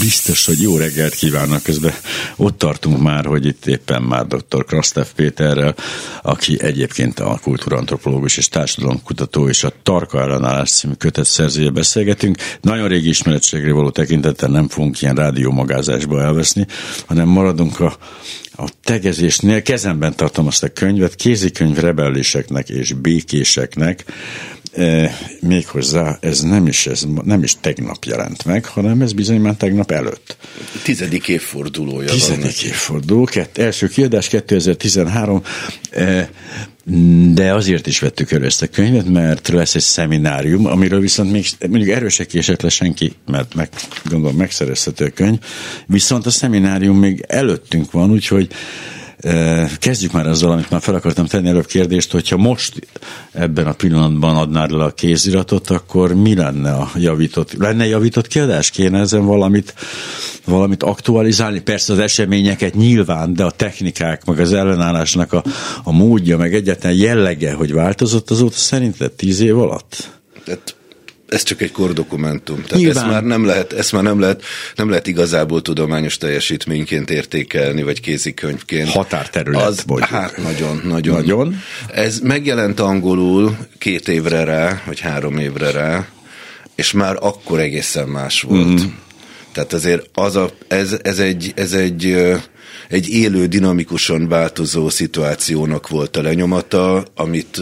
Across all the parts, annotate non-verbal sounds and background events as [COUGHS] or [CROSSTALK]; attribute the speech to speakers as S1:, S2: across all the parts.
S1: Biztos, hogy jó reggelt kívánnak közben. Ott tartunk már, hogy itt éppen már dr. Krasztev Péterrel, aki egyébként a kultúrantropológus és társadalomkutató és a Tarka ellenállás című kötet szerzője beszélgetünk. Nagyon régi ismeretségre való tekintettel nem fogunk ilyen rádiómagázásba elveszni, hanem maradunk a a tegezésnél kezemben tartom azt a könyvet, kézikönyv rebelléseknek és békéseknek, e, méghozzá ez nem is, ez nem is tegnap jelent meg, hanem ez bizony már tegnap előtt.
S2: Tizedik évfordulója.
S1: Tizedik évforduló, kett, első kiadás 2013, e, de azért is vettük elő ezt a könyvet, mert lesz egy szeminárium, amiről viszont még mondjuk erősek késett le senki, mert meg, gondolom megszerezhető a könyv, viszont a szeminárium még előttünk van, úgyhogy Kezdjük már azzal, amit már fel akartam tenni előbb kérdést, hogyha most ebben a pillanatban adnád le a kéziratot, akkor mi lenne a javított, lenne javított kiadás? Kéne ezen valamit, valamit aktualizálni? Persze az eseményeket nyilván, de a technikák, meg az ellenállásnak a, a módja, meg egyáltalán jellege, hogy változott azóta szerinted tíz év alatt?
S2: Tehát ez csak egy kordokumentum. Tehát ezt már nem lehet, ezt már nem lehet, nem lehet igazából tudományos teljesítményként értékelni, vagy kézikönyvként.
S1: Határterület,
S2: az, Hát nagyon, nagyon. Nagyon? Ez megjelent angolul két évre rá, vagy három évre rá, és már akkor egészen más volt. Mm-hmm. Tehát azért az a, ez, ez egy, ez egy, egy élő, dinamikusan változó szituációnak volt a lenyomata, amit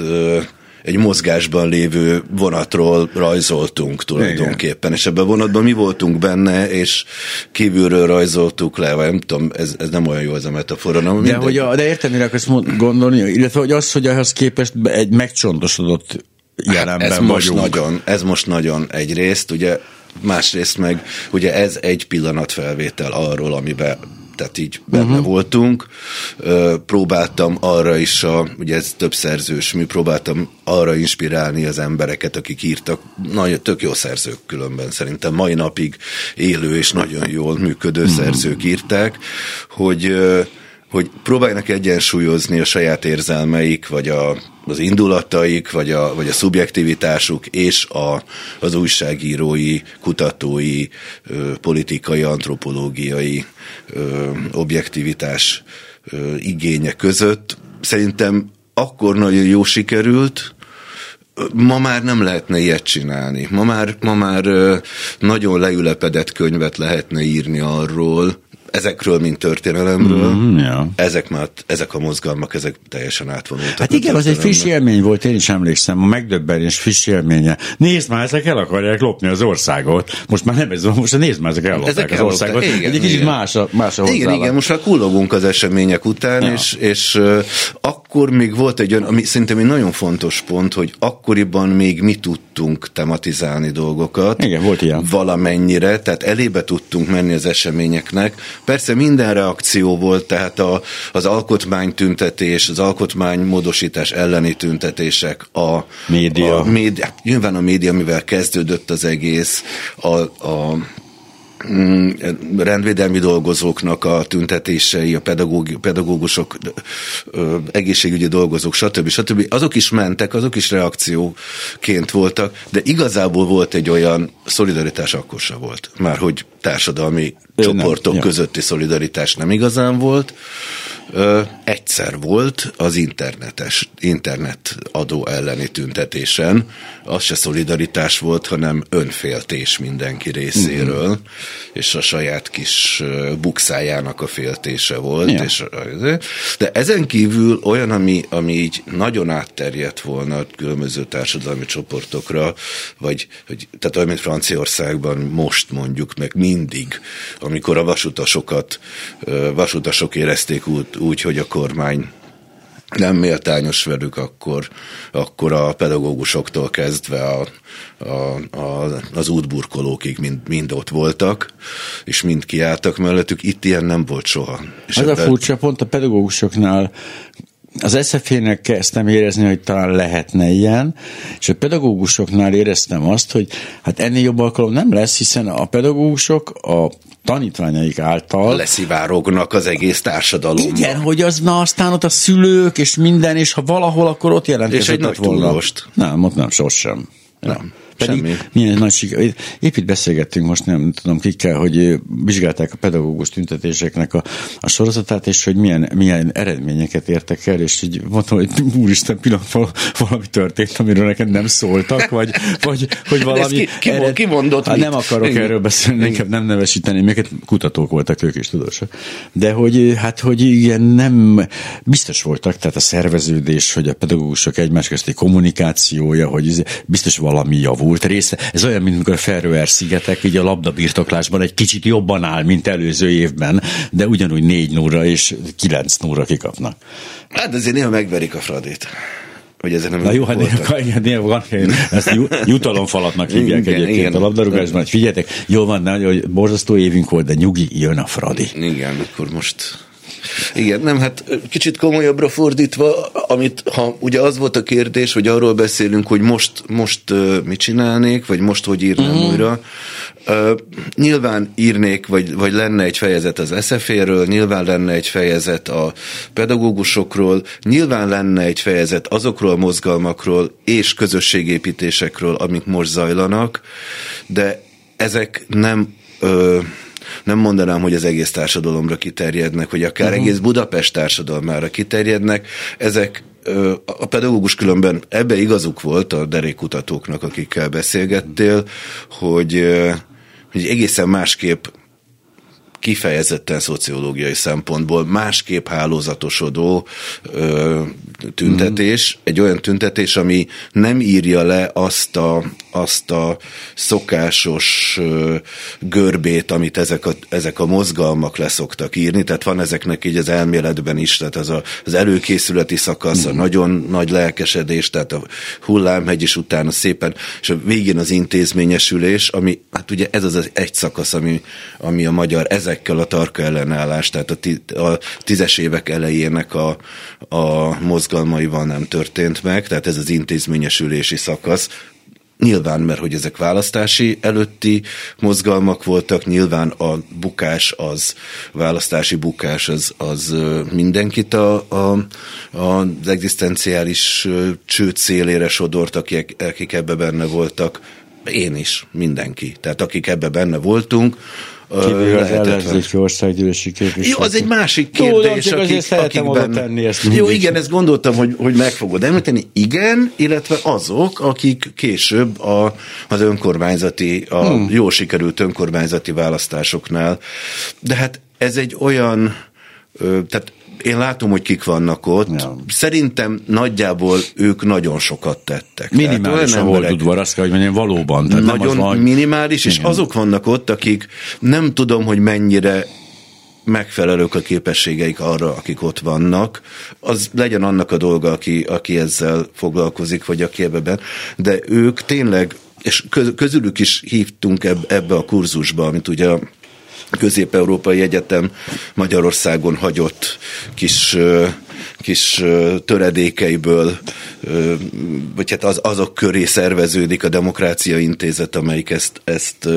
S2: egy mozgásban lévő vonatról rajzoltunk tulajdonképpen, Igen. és ebben a vonatban mi voltunk benne, és kívülről rajzoltuk le, vagy nem tudom, ez, ez nem olyan jó az a metafora. Nem,
S1: de, hogy a, de értem, mire akarsz gondolni, illetve hogy az, hogy ahhoz képest egy megcsontosodott jelenben
S2: ez
S1: vagyunk.
S2: most nagyon, ez most nagyon egyrészt, ugye másrészt meg ugye ez egy pillanatfelvétel arról, amiben tehát így benne uh-huh. voltunk. Próbáltam arra is, a, ugye ez több szerzős mi próbáltam arra inspirálni az embereket, akik írtak, nagyon tök jó szerzők különben szerintem mai napig élő és nagyon jól működő uh-huh. szerzők írták, hogy hogy próbáljanak egyensúlyozni a saját érzelmeik, vagy a, az indulataik, vagy a, vagy a szubjektivitásuk, és a, az újságírói, kutatói, ö, politikai, antropológiai ö, objektivitás ö, igénye között. Szerintem akkor nagyon jó sikerült, Ma már nem lehetne ilyet csinálni. Ma már, ma már nagyon leülepedett könyvet lehetne írni arról, ezekről, mint történelemről, mm, ja. ezek, már, ezek a mozgalmak, ezek teljesen átvonultak.
S1: Hát igen, az egy friss élmény volt, én is emlékszem, a megdöbbenés friss élménye. Nézd már, ezek el akarják lopni az országot. Most már nem ez van, most nézd már, ezek ellopták ezek az országot. Igen, egy kicsit más a, más a
S2: Igen, igen, most már kullogunk az események után, ja. és, és uh, akkor még volt egy olyan, ami szerintem egy nagyon fontos pont, hogy akkoriban még mi tudtunk tematizálni dolgokat.
S1: Igen, volt ilyen.
S2: Valamennyire, tehát elébe tudtunk menni az eseményeknek, Persze minden reakció volt, tehát a, az alkotmánytüntetés, az alkotmánymódosítás elleni tüntetések, a
S1: média.
S2: A média nyilván a média, mivel kezdődött az egész, a, a rendvédelmi dolgozóknak a tüntetései, a pedagóg, pedagógusok, egészségügyi dolgozók, stb. stb. Azok is mentek, azok is reakcióként voltak, de igazából volt egy olyan szolidaritás akkor se volt. Már hogy társadalmi Ő csoportok nem, közötti szolidaritás nem igazán volt egyszer volt az internetes, internet adó elleni tüntetésen. Az se szolidaritás volt, hanem önféltés mindenki részéről, uh-huh. és a saját kis bukszájának a féltése volt. Ja. És, de ezen kívül olyan, ami, ami így nagyon átterjedt volna különböző társadalmi csoportokra, vagy, vagy tehát olyan, mint Franciaországban most mondjuk, meg mindig, amikor a vasutasokat, vasutasok érezték út, úgy, hogy a kormány nem méltányos velük, akkor, akkor a pedagógusoktól kezdve a, a, a, az útburkolókig mind, mind ott voltak, és mind kiálltak mellettük. Itt ilyen nem volt soha.
S1: És Ez ebben... a furcsa, pont a pedagógusoknál az SZF-nek kezdtem érezni, hogy talán lehetne ilyen, és a pedagógusoknál éreztem azt, hogy hát ennél jobb alkalom nem lesz, hiszen a pedagógusok a tanítványaik által...
S2: Leszivárognak az egész társadalomban.
S1: Igen, hogy az na aztán ott a szülők és minden, és ha valahol, akkor ott jelentkezett
S2: És egy nagy
S1: volna. Nem, ott nem, sosem.
S2: Nem.
S1: Pedig
S2: Semmi.
S1: milyen nagy siker. Épp itt beszélgettünk most, nem tudom kikkel, hogy vizsgálták a pedagógus tüntetéseknek a, a sorozatát, és hogy milyen, milyen eredményeket értek el, és így mondtam, hogy úristen, pillanat, val- valami történt, amiről neked nem szóltak, vagy, vagy hogy [LAUGHS] valami...
S2: ki- ki mond- ki mondott
S1: hát nem akarok
S2: Igen.
S1: erről beszélni, inkább nem nevesíteni, őket kutatók voltak, ők is tudósak. De hogy hát, hogy igen, nem biztos voltak, tehát a szerveződés, hogy a pedagógusok egymás közti kommunikációja, hogy biztos valami javult része. Ez olyan, mint amikor a Feröer szigetek így a labdabirtoklásban egy kicsit jobban áll, mint előző évben, de ugyanúgy négy núra és kilenc núra kikapnak.
S2: Hát azért néha megverik a Fradit. Hogy ezen nem
S1: Na jó, hát néha, néha van, ezt ju- jutalomfalatnak hívják
S2: Igen,
S1: egyébként
S2: igen.
S1: a labdarúgásban, hogy figyeljetek, jó van, hogy borzasztó évünk volt, de nyugi, jön a Fradi.
S2: Igen, akkor most... Igen, nem, hát kicsit komolyabbra fordítva, amit, ha ugye az volt a kérdés, hogy arról beszélünk, hogy most, most uh, mit csinálnék, vagy most hogy írnám uh-huh. újra, uh, nyilván írnék, vagy, vagy lenne egy fejezet az SZF-ről, nyilván lenne egy fejezet a pedagógusokról, nyilván lenne egy fejezet azokról a mozgalmakról és közösségépítésekről, amik most zajlanak, de ezek nem... Uh, nem mondanám, hogy az egész társadalomra kiterjednek, vagy akár uh-huh. egész Budapest társadalmára kiterjednek. Ezek a pedagógus különben ebbe igazuk volt a derékkutatóknak, akikkel beszélgettél, hogy, hogy egészen másképp kifejezetten szociológiai szempontból másképp hálózatosodó ö, tüntetés, mm. egy olyan tüntetés, ami nem írja le azt a, azt a szokásos görbét, amit ezek a, ezek a mozgalmak leszoktak írni, tehát van ezeknek így az elméletben is, tehát az, a, az előkészületi szakasz, a nagyon nagy lelkesedés, tehát a hullámhegy is utána szépen, és a végén az intézményesülés, ami, hát ugye ez az az egy szakasz, ami, ami a magyar ezekkel a tarka ellenállás, tehát a, ti, a tízes évek elejének a, a mozgalmaival nem történt meg, tehát ez az intézményesülési szakasz, Nyilván, mert hogy ezek választási előtti mozgalmak voltak, nyilván a bukás az, választási bukás az, az mindenkit a, a, az egzisztenciális csőd szélére sodort, akik, akik ebbe benne voltak. Én is, mindenki. Tehát akik ebbe benne voltunk,
S1: Kívül az ellenzéki országgyűlési képviselő.
S2: jó, az egy másik
S1: Tudom,
S2: kérdés,
S1: azért
S2: akik, akikben...
S1: oda tenni ezt
S2: Jó, igen, ezt gondoltam, hogy, hogy meg fogod említeni. Igen, illetve azok, akik később a, az önkormányzati, a hmm. jól sikerült önkormányzati választásoknál. De hát ez egy olyan, tehát én látom, hogy kik vannak ott.
S1: Ja.
S2: Szerintem nagyjából ők nagyon sokat tettek.
S1: Minimális,
S2: emberek-
S1: tudva, azt kell, hogy mondjam, valóban. Tehát
S2: nagyon
S1: van,
S2: minimális, és
S1: Igen.
S2: azok vannak ott, akik nem tudom, hogy mennyire megfelelők a képességeik arra, akik ott vannak, az legyen annak a dolga, aki, aki ezzel foglalkozik, vagy aki ebben, de ők tényleg, és köz, közülük is hívtunk eb, ebbe a kurzusba, amit ugye a Közép-Európai Egyetem Magyarországon hagyott kis, kis töredékeiből, vagy hát az, azok köré szerveződik a Demokrácia Intézet, amelyik ezt, ezt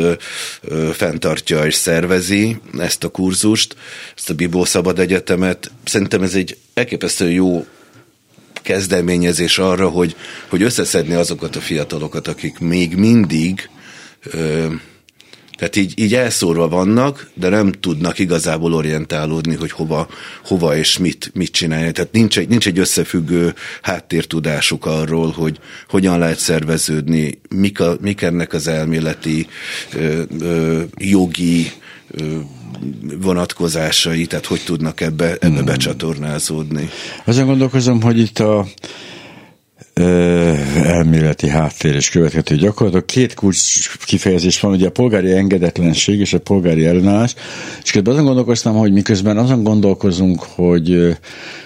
S2: fenntartja és szervezi, ezt a kurzust, ezt a Bibó Szabad Egyetemet. Szerintem ez egy elképesztő jó kezdeményezés arra, hogy, hogy összeszedni azokat a fiatalokat, akik még mindig tehát így, így elszórva vannak, de nem tudnak igazából orientálódni, hogy hova, hova és mit, mit csinálni. Tehát nincs egy, nincs egy összefüggő háttértudásuk arról, hogy hogyan lehet szerveződni, mik, a, mik ennek az elméleti, ö, ö, jogi ö, vonatkozásai, tehát hogy tudnak ebbe, ebbe becsatornázódni.
S1: Azon gondolkozom, hogy itt a elméleti háttér és következő gyakorlatok. Két kulcs kifejezés van, ugye a polgári engedetlenség és a polgári ellenállás, és közben azon gondolkoztam, hogy miközben azon gondolkozunk, hogy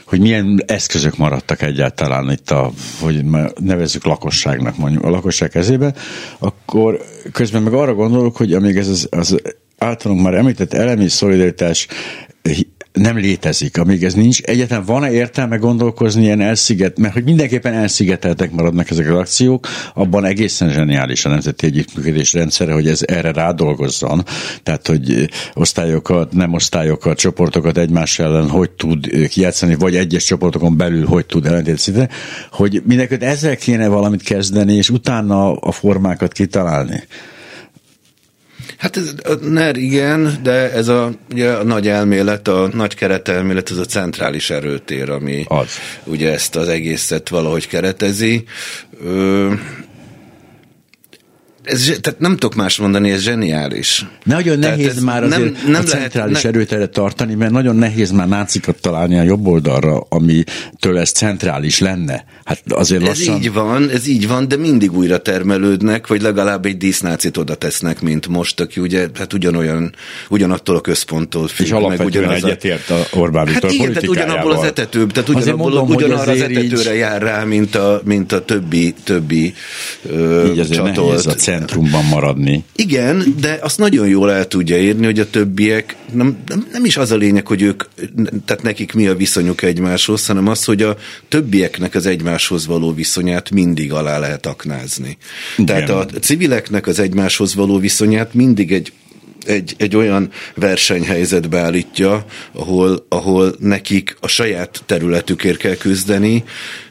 S1: hogy milyen eszközök maradtak egyáltalán itt a, hogy nevezzük lakosságnak mondjuk, a lakosság kezébe, akkor közben meg arra gondolok, hogy amíg ez az, az általunk már említett elemi szolidaritás nem létezik, amíg ez nincs. Egyetlen van-e értelme gondolkozni ilyen elsziget, mert hogy mindenképpen elszigeteltek maradnak ezek az akciók, abban egészen zseniális a Nemzeti Együttműködés rendszere, hogy ez erre rádolgozzon. Tehát, hogy osztályokat, nem osztályokat, csoportokat egymás ellen hogy tud kijátszani, vagy egyes csoportokon belül hogy tud ellentétesíteni, hogy mindenkit ezzel kéne valamit kezdeni, és utána a formákat kitalálni.
S2: Hát ez, a NER igen, de ez a, ugye a nagy elmélet, a nagy keretelmélet, ez a centrális erőtér, ami
S1: Az.
S2: ugye ezt az egészet valahogy keretezi. Ö, ez, tehát nem tudok más mondani, ez zseniális.
S1: Nagyon
S2: Tehát
S1: nehéz
S2: ez
S1: már azért
S2: nem-
S1: nem, a
S2: lehet-
S1: centrális
S2: ne-
S1: erőteret tartani, mert nagyon nehéz már nácikat találni a jobb oldalra, amitől ez centrális lenne. Hát azért
S2: Ez
S1: lassan...
S2: így van, ez így van, de mindig újra termelődnek, vagy legalább egy dísznácit oda tesznek, mint most, aki ugye, hát ugyanolyan, ugyanattól a központtól függ.
S1: És alapvetően
S2: ugyanaz a-
S1: egyetért a Orbán
S2: Hát
S1: Viktor
S2: igen, tehát ugyanabból az etetőbb, tehát ugyanabból,
S1: mondom,
S2: ugyanarra az
S1: azért így-
S2: etetőre jár rá, mint a, mint a többi, többi ö, csatolt.
S1: Centrumban maradni.
S2: Igen, de azt nagyon jól el tudja érni, hogy a többiek, nem, nem, nem is az a lényeg, hogy ők, tehát nekik mi a viszonyuk egymáshoz, hanem az, hogy a többieknek az egymáshoz való viszonyát mindig alá lehet aknázni.
S1: Igen.
S2: Tehát a civileknek az egymáshoz való viszonyát mindig egy egy, egy olyan versenyhelyzetbe állítja, ahol, ahol nekik a saját területükért kell küzdeni.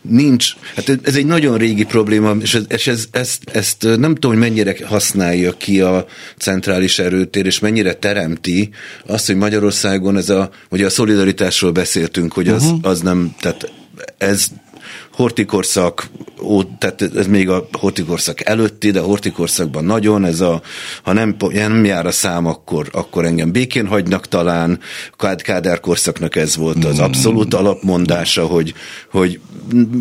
S2: Nincs, hát ez egy nagyon régi probléma, és, ez, és ez, ezt, ezt nem tudom, hogy mennyire használja ki a centrális erőtér, és mennyire teremti azt, hogy Magyarországon ez a, ugye a szolidaritásról beszéltünk, hogy az, uh-huh. az nem, tehát ez hortikorszak, ó, tehát ez még a hortikorszak előtti, de a hortikorszakban nagyon, ez a, ha nem, nem jár a szám, akkor, akkor engem békén hagynak talán, Kád- Kádár korszaknak ez volt az abszolút alapmondása, hogy, hogy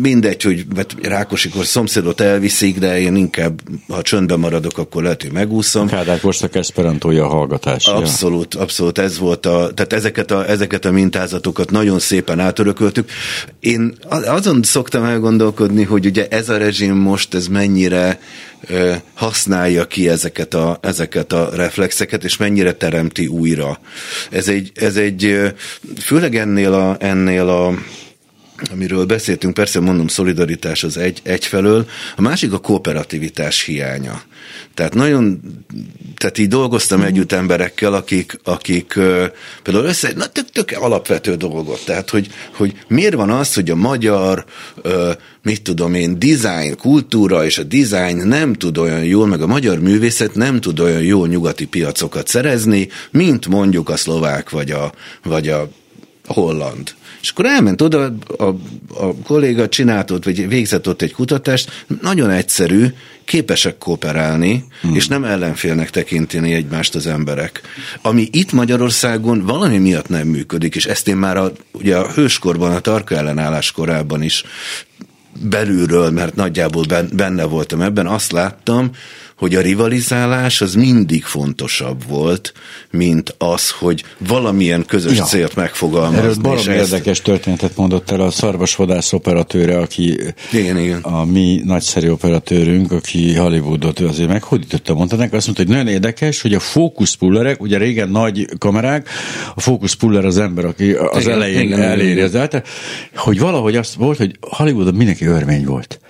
S2: mindegy, hogy mert Rákosikor szomszédot elviszik, de én inkább, ha csöndben maradok, akkor lehet, hogy megúszom.
S1: Kádár korszak esperantója a hallgatás.
S2: Abszolút, abszolút ez volt a, tehát ezeket a, ezeket a mintázatokat nagyon szépen átörököltük. Én azon szoktam elgondolkodni, hogy ugye ez a rezsim most ez mennyire ö, használja ki ezeket a, ezeket a reflexeket, és mennyire teremti újra. Ez egy, ez egy főleg ennél a, ennél a amiről beszéltünk, persze mondom, szolidaritás az egy, egyfelől, a másik a kooperativitás hiánya. Tehát nagyon, tehát így dolgoztam mm. együtt emberekkel, akik, akik például össze, na tök, tök alapvető dolgot, tehát hogy, hogy miért van az, hogy a magyar, mit tudom én, design, kultúra és a design nem tud olyan jól, meg a magyar művészet nem tud olyan jó nyugati piacokat szerezni, mint mondjuk a szlovák vagy a, vagy a holland. És akkor elment oda, a, a kolléga csinált ott, vagy végzett ott egy kutatást, nagyon egyszerű, képesek kooperálni, hmm. és nem ellenfélnek tekinteni egymást az emberek. Ami itt Magyarországon valami miatt nem működik, és ezt én már a, ugye a hőskorban, a tarka ellenállás korában is belülről, mert nagyjából benne voltam ebben, azt láttam, hogy a rivalizálás az mindig fontosabb volt, mint az, hogy valamilyen közös ja. célt megfogalmazni.
S1: Erről barom érdekes ezt... történetet mondott el a szarvasvadász operatőre, aki
S2: igen, igen.
S1: a mi nagyszerű operatőrünk, aki Hollywoodot azért meghódította, mondta neki, azt mondta, hogy nagyon érdekes, hogy a fókuszpullerek, ugye régen nagy kamerák, a fókuszpuller az ember, aki az igen, elején igen, eléri igen. az által, hogy valahogy azt volt, hogy Hollywoodon mindenki örmény volt.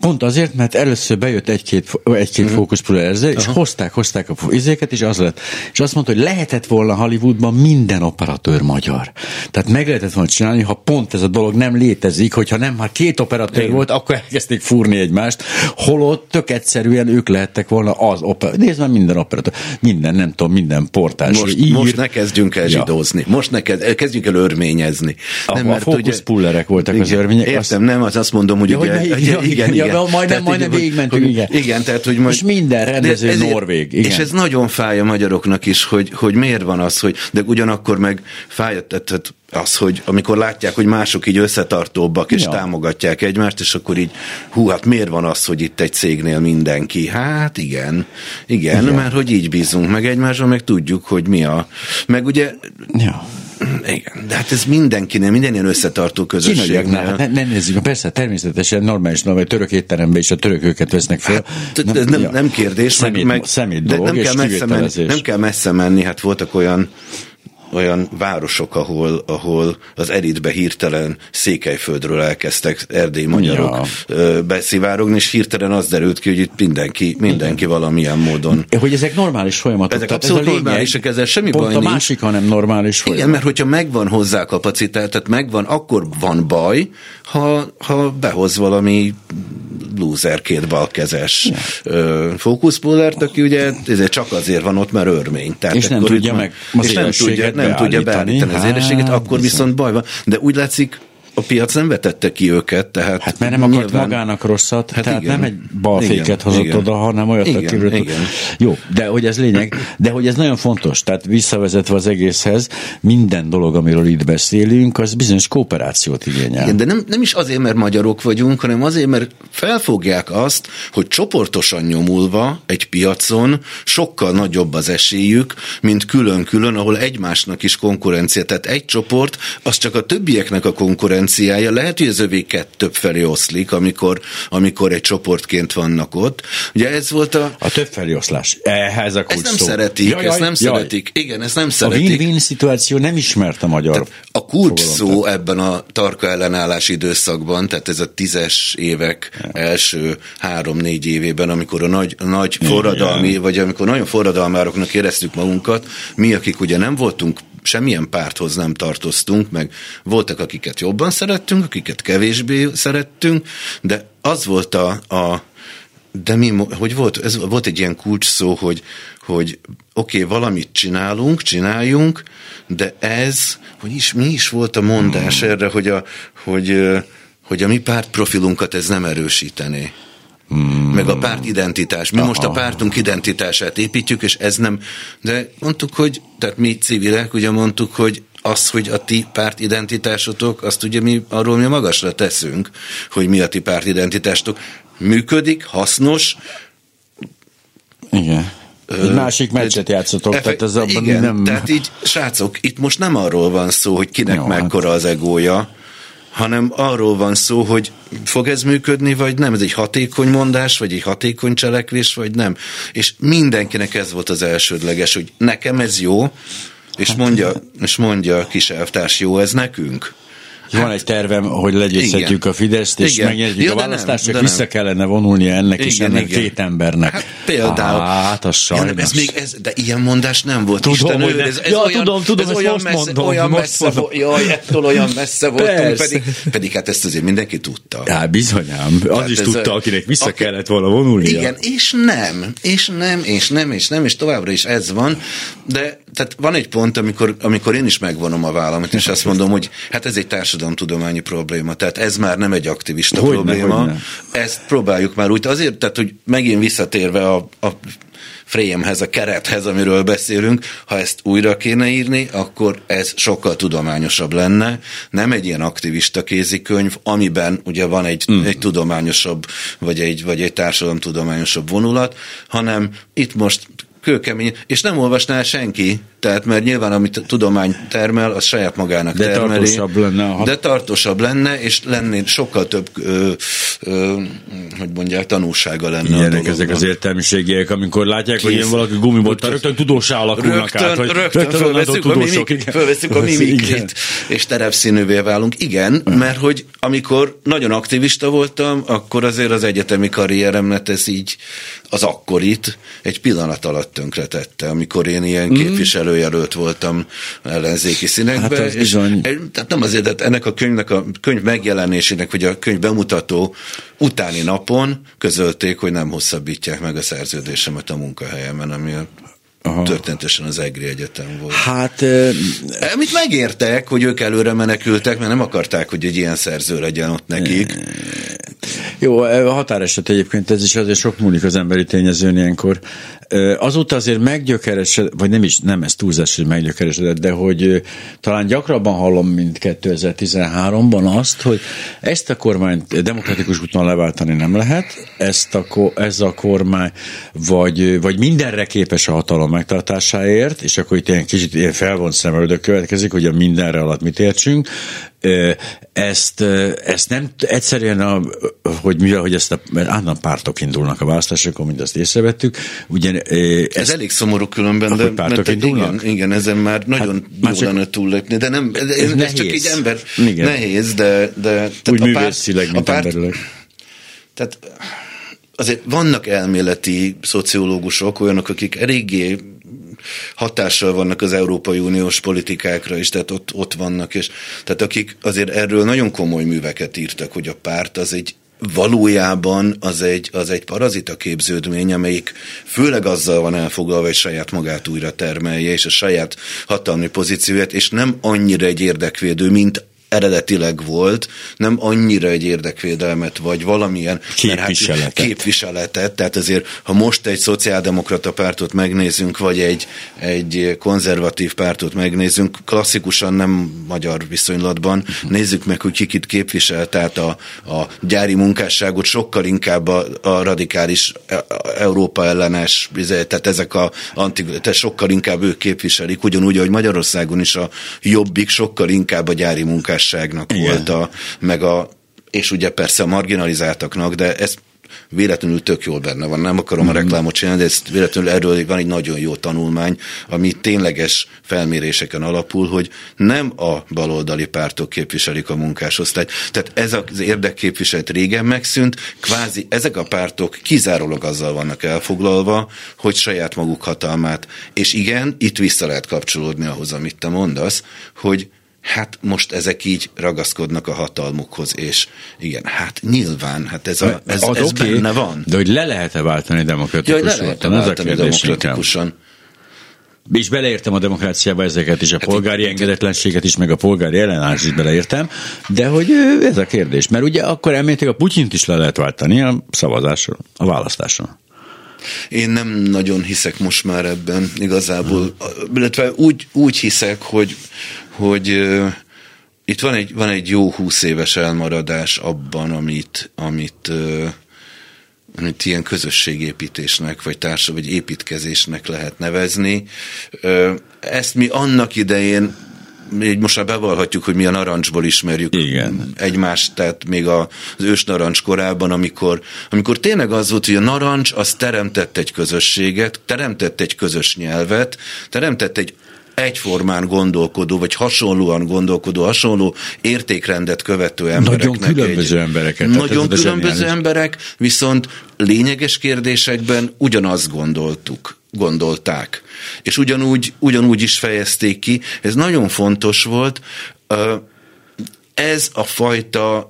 S1: Pont azért, mert először bejött egy-két, egy-két mm-hmm. Fókuszpullerző, és hozták, hozták a izéket, és az lett. És azt mondta, hogy lehetett volna Hollywoodban minden operatőr magyar. Tehát meg lehetett volna csinálni, ha pont ez a dolog nem létezik, hogyha nem, ha két operatőr Igen. volt, akkor elkezdték fúrni egymást, holott tök egyszerűen ők lehettek volna az operatőr. Nézd már minden operatőr, minden, nem tudom, minden portás.
S2: Most, ír. most ne kezdjünk el zsidózni, ja. most ne kezd, kezdjünk el örményezni.
S1: A, nem, mert a fókuszpullerek voltak
S2: igen,
S1: az örmények.
S2: Értem, azt... nem, az azt mondom, hogy
S1: ja,
S2: ugye,
S1: hogy [LAUGHS] ja, igen, igen, igen, majdnem, tehát, majdnem végigmentünk, igen.
S2: Igen, tehát, hogy majd,
S1: és minden rendező
S2: ezért,
S1: norvég. Igen.
S2: És ez nagyon fáj a magyaroknak is, hogy, hogy miért van az, hogy, de ugyanakkor meg fáj, tehát az, hogy amikor látják, hogy mások így összetartóbbak, és ja. támogatják egymást, és akkor így, hú, hát miért van az, hogy itt egy cégnél mindenki? Hát igen, igen, igen. mert hogy így bízunk meg egymásban, meg tudjuk, hogy mi a... Meg ugye...
S1: Ja. [CLEARS THROAT]
S2: Igen, de hát ez mindenkinél, minden ilyen összetartó közösségnél.
S1: Hát ne, ne nézzük, persze természetesen normális, normális török étteremben is a török őket vesznek fel.
S2: Hát, nem, nem, ja. nem kérdés,
S1: szemét,
S2: meg,
S1: szemét
S2: de
S1: dolog,
S2: nem kell, messze menni, nem kell messze menni, hát voltak olyan olyan városok, ahol, ahol az elitbe hirtelen Székelyföldről elkezdtek erdélyi magyarok ja. beszivárogni, és hirtelen az derült ki, hogy itt mindenki, mindenki valamilyen módon.
S1: Hogy ezek normális folyamatok.
S2: Ezek abszolút ez normálisak, ezzel semmi
S1: Pont
S2: baj
S1: a
S2: nincs.
S1: másik, hanem normális folyamat.
S2: Igen, mert hogyha megvan hozzá kapacitás, tehát megvan, akkor van baj, ha, ha behoz valami loser két balkezes ja. fókuszpólert, aki ugye ezért csak azért van ott, mert örmény.
S1: Tehát és nem tudja meg
S2: az és nem tudja, nem tudja beállítani az érességet, akkor viszont baj van. De úgy látszik, a piac nem vetette ki őket, tehát...
S1: Hát mert nem akart nyilván... magának rosszat, hát tehát igen, nem egy balféket hozott igen, oda, hanem olyat, igen, akiről igen. Jó, de hogy ez lényeg, de hogy ez nagyon fontos, tehát visszavezetve az egészhez, minden dolog, amiről itt beszélünk, az bizonyos kooperációt igényel.
S2: Igen, de nem, nem is azért, mert magyarok vagyunk, hanem azért, mert felfogják azt, hogy csoportosan nyomulva egy piacon sokkal nagyobb az esélyük, mint külön-külön, ahol egymásnak is konkurencia. Tehát egy csoport, az csak a többieknek a konkurencia, differenciája. Lehet, hogy az övéket több felé oszlik, amikor, amikor egy csoportként vannak ott. Ugye ez volt a...
S1: A több felé oszlás. Ehhez a
S2: Ezt nem szó. szeretik, jaj, ezt nem jaj. szeretik. Igen, ezt nem szeretik.
S1: A win-win szituáció nem ismert a magyar. Tehát
S2: a kulcs szó ebben a tarka ellenállás időszakban, tehát ez a tízes évek ja. első három-négy évében, amikor a nagy, nagy forradalmi, Igen. vagy amikor nagyon forradalmároknak éreztük magunkat, mi, akik ugye nem voltunk semmilyen párthoz nem tartoztunk, meg voltak, akiket jobban szerettünk, akiket kevésbé szerettünk, de az volt a, a de mi, hogy volt, ez volt egy ilyen kulcs szó, hogy, hogy oké, okay, valamit csinálunk, csináljunk, de ez, hogy is, mi is volt a mondás hmm. erre, hogy a, hogy, hogy a mi pártprofilunkat ez nem erősítené. Hmm. Meg a párt identitás. Mi Aha. most a pártunk identitását építjük, és ez nem... De mondtuk, hogy, tehát mi civilek, ugye mondtuk, hogy az, hogy a ti párt identitásotok, azt ugye mi arról mi magasra teszünk, hogy mi a ti párt identitásotok. Működik, hasznos.
S1: Igen. Egy másik meccset játszotok, efe, tehát ez abban igen, nem...
S2: tehát így, srácok, itt most nem arról van szó, hogy kinek Jó, mekkora hát. az egója, hanem arról van szó, hogy fog ez működni, vagy nem. Ez egy hatékony mondás, vagy egy hatékony cselekvés, vagy nem. És mindenkinek ez volt az elsődleges, hogy nekem ez jó, és mondja, és mondja a kis elvtárs, jó ez nekünk?
S1: Hát, van egy tervem, hogy legyőzhetjük a Fideszt, és megnyerjük ja, a választást, csak vissza nem. kellene vonulnia ennek igen, is, ennek igen. két embernek. Hát
S2: például.
S1: Hát a sajnos.
S2: Ja, ez még, ez, de ilyen mondás nem volt.
S1: Tudom,
S2: Isten
S1: hogy ez, ez ja, olyan, tudom, tudom, ez olyan most messze, mondom,
S2: olyan
S1: most
S2: messze, mondom. Jaj, ettől olyan messze voltunk, pedig, pedig hát ezt azért mindenki tudta.
S1: Ja, bizonyám. Az hát is tudta, akinek vissza aki, kellett volna vonulnia.
S2: Igen, és nem, és nem, és nem, és nem, és továbbra is ez van, de tehát van egy pont, amikor, amikor én is megvonom a vállamat, és azt mondom, hogy hát ez egy társadalomtudományi probléma, tehát ez már nem egy aktivista hogy probléma. Ne, Ezt próbáljuk már úgy, azért, tehát hogy megint visszatérve a, a frémhez, a kerethez, amiről beszélünk, ha ezt újra kéne írni, akkor ez sokkal tudományosabb lenne. Nem egy ilyen aktivista kézikönyv, amiben ugye van egy, mm. egy tudományosabb, vagy egy, vagy egy társadalomtudományosabb vonulat, hanem itt most kőkemény, és nem olvasná senki, tehát mert nyilván amit a tudomány termel, az saját magának
S1: de
S2: termeli.
S1: Tartósabb lenne, ha...
S2: De tartósabb lenne, és lenné sokkal több, ö, ö, hogy mondják, tanulsága lenne
S1: Ilyenek a ezek az értelmiségiek, amikor látják, Kész. hogy ilyen valaki gumiból, rögtön tudósá alakulnak
S2: rögtön,
S1: át. Hogy
S2: rögtön, rögtön fölveszünk a, mimik, fölveszünk a [LAUGHS] mimikét, és terepszínűvé válunk. Igen, mert hogy amikor nagyon aktivista voltam, akkor azért az egyetemi karrieremnek ez így az akkorit egy pillanat alatt tönkretette, amikor én ilyen mm. Képviselőjelölt voltam ellenzéki színekbe. Hát
S1: az bizony.
S2: És, tehát nem azért, de ennek a könyvnek, a könyv megjelenésének, vagy a könyv bemutató utáni napon közölték, hogy nem hosszabbítják meg a szerződésemet a munkahelyemen, ami Aha. történetesen az EGRI Egyetem volt.
S1: Hát...
S2: Mit megértek, hogy ők előre menekültek, mert nem akarták, hogy egy ilyen szerző legyen ott nekik.
S1: Jó, a határeset egyébként ez is azért sok múlik az emberi tényezőn ilyenkor. Azóta azért meggyökeresedett, vagy nem is, nem ez túlzás, hogy meggyökeresedett, de hogy talán gyakrabban hallom, mint 2013-ban azt, hogy ezt a kormányt demokratikus úton leváltani nem lehet, ezt a, ez a kormány vagy, vagy mindenre képes a hatalom megtartásáért, és akkor itt ilyen kicsit ilyen felvont szemöldök következik, hogy a mindenre alatt mit értsünk, Ezt, ezt nem egyszerűen, a, hogy mivel, hogy ezt a, állandóan pártok indulnak a választásokon, mint azt észrevettük. Ugye,
S2: ez, ez elég szomorú különben, de
S1: mert?
S2: Igen, igen, ezen már nagyon hát, jó lenne túllépni, de nem, ez, ez, ez csak egy ember igen. nehéz, de, de
S1: úgy a párt, mint a párt, emberileg.
S2: Tehát azért vannak elméleti szociológusok, olyanok, akik eléggé hatással vannak az Európai Uniós politikákra is, tehát ott, ott vannak, és tehát akik azért erről nagyon komoly műveket írtak, hogy a párt az egy valójában az egy, az egy parazita képződmény, amelyik főleg azzal van elfoglalva, hogy saját magát újra termelje, és a saját hatalmi pozícióját, és nem annyira egy érdekvédő, mint eredetileg volt, nem annyira egy érdekvédelmet, vagy valamilyen
S1: képviseletet. Hát
S2: képviseletet. Tehát azért, ha most egy szociáldemokrata pártot megnézünk, vagy egy, egy konzervatív pártot megnézünk, klasszikusan nem magyar viszonylatban, uh-huh. nézzük meg, hogy kikit képvisel, tehát a, a gyári munkásságot sokkal inkább a, a radikális e, Európa ellenes, izé, tehát ezek a anti, tehát sokkal inkább ők képviselik, ugyanúgy, ahogy Magyarországon is a jobbik sokkal inkább a gyári munkás munkásságnak Igen. volt a, meg a, és ugye persze a marginalizáltaknak, de ez véletlenül tök jól benne van. Nem akarom mm. a mhm. reklámot csinálni, de ez véletlenül erről van egy nagyon jó tanulmány, ami tényleges felméréseken alapul, hogy nem a baloldali pártok képviselik a munkásosztályt. Tehát ez az érdekképviselet régen megszűnt, kvázi ezek a pártok kizárólag azzal vannak elfoglalva, hogy saját maguk hatalmát. És igen, itt vissza lehet kapcsolódni ahhoz, amit te mondasz, hogy hát most ezek így ragaszkodnak a hatalmukhoz, és igen, hát nyilván, hát ez, a, ez,
S1: az
S2: ez
S1: okay,
S2: benne van.
S1: De hogy le lehet-e váltani demokratikusan? Ja,
S2: le lehet váltani demokratikusan.
S1: És beleértem a demokráciába ezeket is, a hát polgári itt, engedetlenséget is, meg a polgári ellenállás is beleértem, de hogy ez a kérdés. Mert ugye akkor elméletileg a Putyint is le lehet váltani a szavazáson, a választáson.
S2: Én nem nagyon hiszek most már ebben igazából, illetve úgy, úgy hiszek, hogy hogy itt van egy, van egy jó húsz éves elmaradás abban, amit, amit, amit ilyen közösségépítésnek, vagy társadalmi, vagy építkezésnek lehet nevezni. Ezt mi annak idején még most már bevallhatjuk, hogy mi a narancsból ismerjük
S1: Igen.
S2: egymást, tehát még az ős narancs korában, amikor, amikor tényleg az volt, hogy a narancs az teremtett egy közösséget, teremtett egy közös nyelvet, teremtett egy egyformán gondolkodó, vagy hasonlóan gondolkodó, hasonló értékrendet követő embereknek.
S1: Nagyon különböző egy, embereket.
S2: Nagyon különböző emberek, viszont lényeges kérdésekben ugyanazt gondoltuk gondolták. És ugyanúgy, ugyanúgy is fejezték ki. Ez nagyon fontos volt. Ez a fajta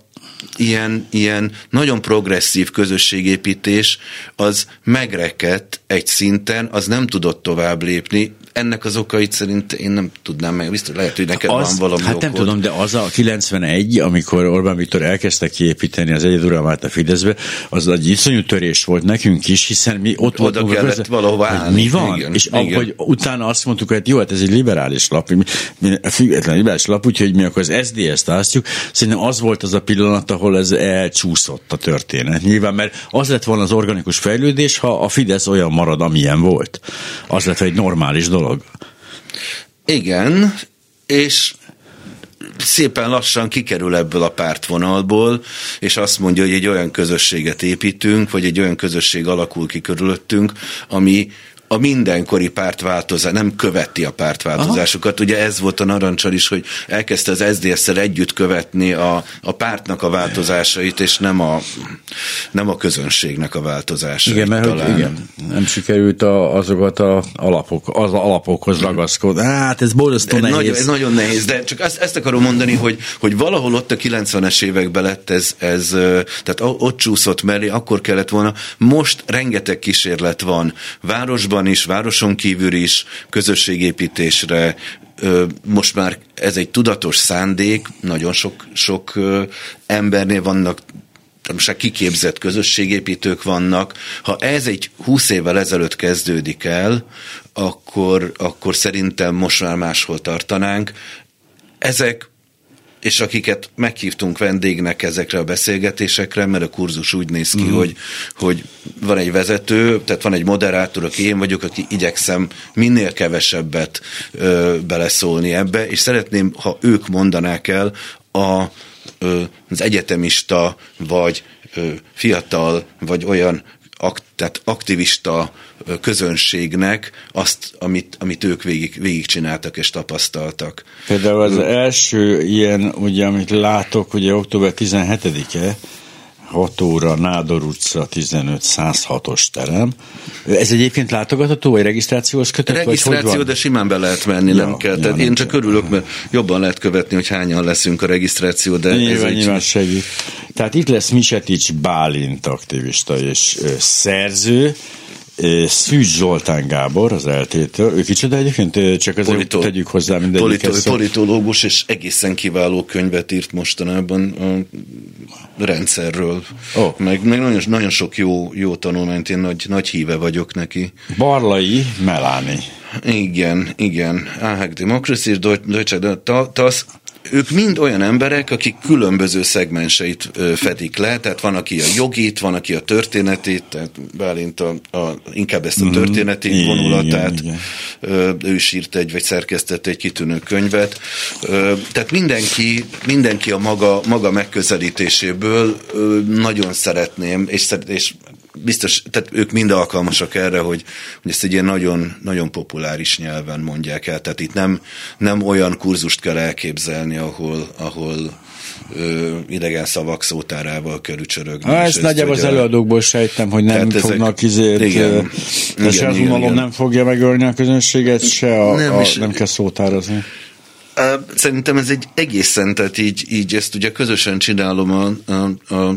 S2: ilyen, ilyen nagyon progresszív közösségépítés az megrekedt egy szinten, az nem tudott tovább lépni, ennek az okait szerint én nem tudnám meg, biztos lehet, hogy neked az, van valami
S1: Hát nem okod. tudom, de az a 91, amikor Orbán Viktor elkezdte kiépíteni az egyeduralmát a Fideszbe, az egy iszonyú törés volt nekünk is, hiszen mi ott
S2: Oda voltunk. kellett valahova állni.
S1: Mi van? Igen, és igen. ahogy utána azt mondtuk, hogy jó, hát ez egy liberális lap, független liberális lap, úgyhogy mi akkor az SZDSZ-t ásztjuk. Szerintem az volt az a pillanat, ahol ez elcsúszott a történet. Nyilván, mert az lett volna az organikus fejlődés, ha a Fidesz olyan marad, amilyen volt. Az lett egy normális dolog dolog.
S2: Igen, és szépen lassan kikerül ebből a pártvonalból, és azt mondja, hogy egy olyan közösséget építünk, vagy egy olyan közösség alakul ki körülöttünk, ami a mindenkori pártváltozás, nem követi a pártváltozásokat. Aha. Ugye ez volt a narancsal is, hogy elkezdte az SZDSZ-szel együtt követni a, a pártnak a változásait, és nem a, nem a közönségnek a változásait.
S1: Igen, mert talán. Hogy igen, nem sikerült a, azokat a alapok, az alapokhoz ragaszkodni. Hát ez borzasztó nehéz.
S2: Nagyon, ez nagyon nehéz, de csak ezt, ezt akarom mondani, hogy, hogy valahol ott a 90-es években lett ez, ez, tehát ott csúszott mellé, akkor kellett volna. Most rengeteg kísérlet van. Városban városban is, városon kívül is közösségépítésre, most már ez egy tudatos szándék, nagyon sok, sok embernél vannak most kiképzett közösségépítők vannak. Ha ez egy húsz évvel ezelőtt kezdődik el, akkor, akkor szerintem most már máshol tartanánk. Ezek és akiket meghívtunk vendégnek ezekre a beszélgetésekre, mert a kurzus úgy néz ki, uh-huh. hogy, hogy van egy vezető, tehát van egy moderátor, aki én vagyok, aki igyekszem minél kevesebbet ö, beleszólni ebbe, és szeretném, ha ők mondanák el a, az egyetemista, vagy fiatal, vagy olyan akt, tehát aktivista közönségnek azt, amit, amit ők végig, végigcsináltak és tapasztaltak.
S1: Például az első ilyen, ugye, amit látok, ugye október 17-e, 6 óra, Nádor utca, 15 106-os terem. Ez egyébként látogatható, vagy regisztrációhoz kötött?
S2: Regisztráció,
S1: vagy
S2: de simán be lehet menni, ja, nem kell. Ja, Tehát nem én csak kell. örülök, mert jobban lehet követni, hogy hányan leszünk a regisztráció, de
S1: nyilván, ez nyilván segít. Tehát itt lesz Misetics Bálint aktivista és szerző, Szűcs Zsoltán Gábor az eltétől, ő kicsoda egyébként, csak azért Politol, tegyük hozzá mindegyik
S2: politol, Politológus, és egészen kiváló könyvet írt mostanában a rendszerről. Oh. Meg, meg nagyon, nagyon sok jó, jó tanulmányt, én nagy, nagy híve vagyok neki.
S1: Barlai Meláni.
S2: Igen, igen. Áhák Democracy Deutsche Das ők mind olyan emberek, akik különböző szegmenseit fedik le, tehát van, aki a jogit, van, aki a történetét, tehát Bálint a, a, inkább ezt a mhm. történeti mm, vonulatát, igen, igen. ő is írt egy, vagy szerkesztett egy kitűnő könyvet. Tehát mindenki, mindenki a maga, maga megközelítéséből nagyon szeretném, és, és biztos, tehát ők mind alkalmasak erre, hogy, hogy ezt egy ilyen nagyon, nagyon populáris nyelven mondják el. Tehát itt nem, nem olyan kurzust kell elképzelni, ahol, ahol ö, idegen szavak szótárával kell ücsörögni.
S1: Ha, ezt nagyjából az előadókból sejtem, hogy nem ezek, fognak izért, igen, de igen, se az unalom nem fogja megölni a közönséget, se a, nem, a, és, nem kell szótározni.
S2: Szerintem ez egy egészen, tehát így, így ezt ugye közösen csinálom a, a, a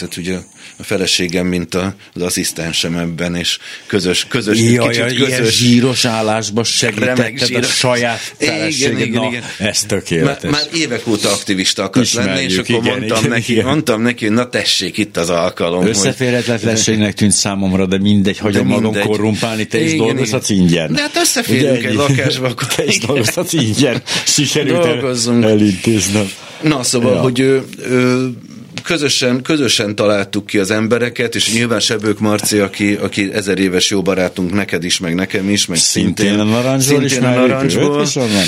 S2: tehát ugye a feleségem, mint a, az asszisztensem ebben, és közös, közös,
S1: Jaj, kicsit közös. Ilyen zsíros állásba segítetted a saját feleséged. Igen, igen, igen. Ez tökéletes.
S2: Már, már évek óta aktivista akart Ismerjük, lenni, és akkor igen, mondtam, igen, neki, igen. mondtam neki, hogy na tessék, itt az alkalom.
S1: Összeférhetetlenségnek tűnt számomra, de mindegy, hagyom magam korrumpálni, te is dolgozhatsz ingyen.
S2: De hát összeférünk egy lakásba,
S1: akkor te is dolgozhatsz ingyen. Sikerült elintéznem.
S2: Na, szóval, hogy közösen, közösen találtuk ki az embereket, és nyilván Sebők Marci, aki, aki ezer éves jó barátunk, neked is, meg nekem is, meg
S1: szintén, szintén a narancsból szintén a narancsból.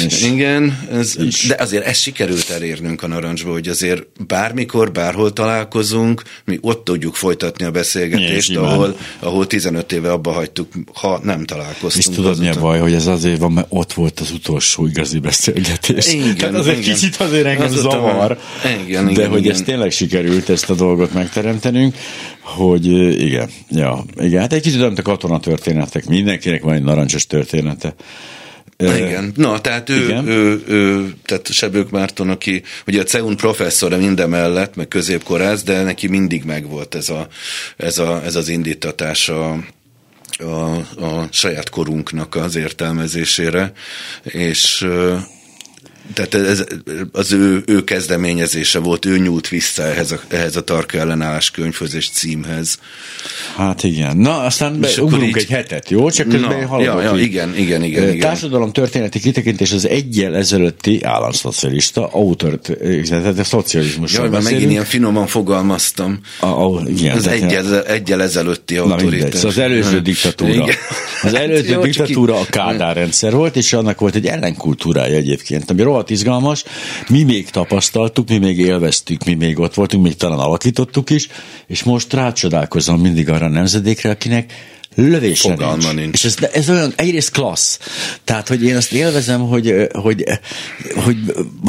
S1: Is.
S2: Igen, ez, is. de azért ezt sikerült elérnünk a narancsból, hogy azért bármikor, bárhol találkozunk, mi ott tudjuk folytatni a beszélgetést, Nyilván. ahol, ahol 15 éve abba hagytuk, ha nem találkoztunk.
S1: És tudod, mi a baj, hogy ez azért van, mert ott volt az utolsó igazi beszélgetés. Igen, Tehát azért igen. kicsit azért engem az zavar, igen, igen, de hogy igen. ez tényleg sikerült sikerült ezt a dolgot megteremtenünk, hogy igen, ja, igen, hát egy kicsit olyan, a katonatörténetek, mindenkinek van egy narancsos története.
S2: Igen, na, tehát ő, Igen. ő, ő, tehát Sebők Márton, aki ugye a CEUN professzora minden mellett, meg középkorász, de neki mindig megvolt ez, a, ez, a, ez az indítatás a, a, a saját korunknak az értelmezésére, és tehát ez, az ő, ő kezdeményezése volt, ő nyúlt vissza ehhez a, ehhez a Tarka ellenállás könyvhöz és címhez.
S1: Hát igen. Na, aztán be, ugrunk így... egy hetet, jó? Csak közben Na,
S2: ja, ja, igen, igen, igen, igen.
S1: Társadalom történeti kitekintés az egyel ezelőtti államszocialista, autor, tehát a szocializmus.
S2: Jaj, mert megint ilyen finoman fogalmaztam. A, a, igen, az egyel, egyel ezelőtti autoritás.
S1: Szóval az előző diktatúra. Igen. Az [LAUGHS] előző hát, diktatúra a Kádár rendszer volt, és annak volt egy ellenkultúrája egyébként, ami rohadt izgalmas. Mi még tapasztaltuk, mi még élveztük, mi még ott voltunk, még talán alakítottuk is, és most rácsodálkozom mindig arra a nemzedékre, akinek lövésre Fogalma nincs. nincs. És ez, ez olyan egyrészt klassz. Tehát, hogy én azt élvezem, hogy, hogy, hogy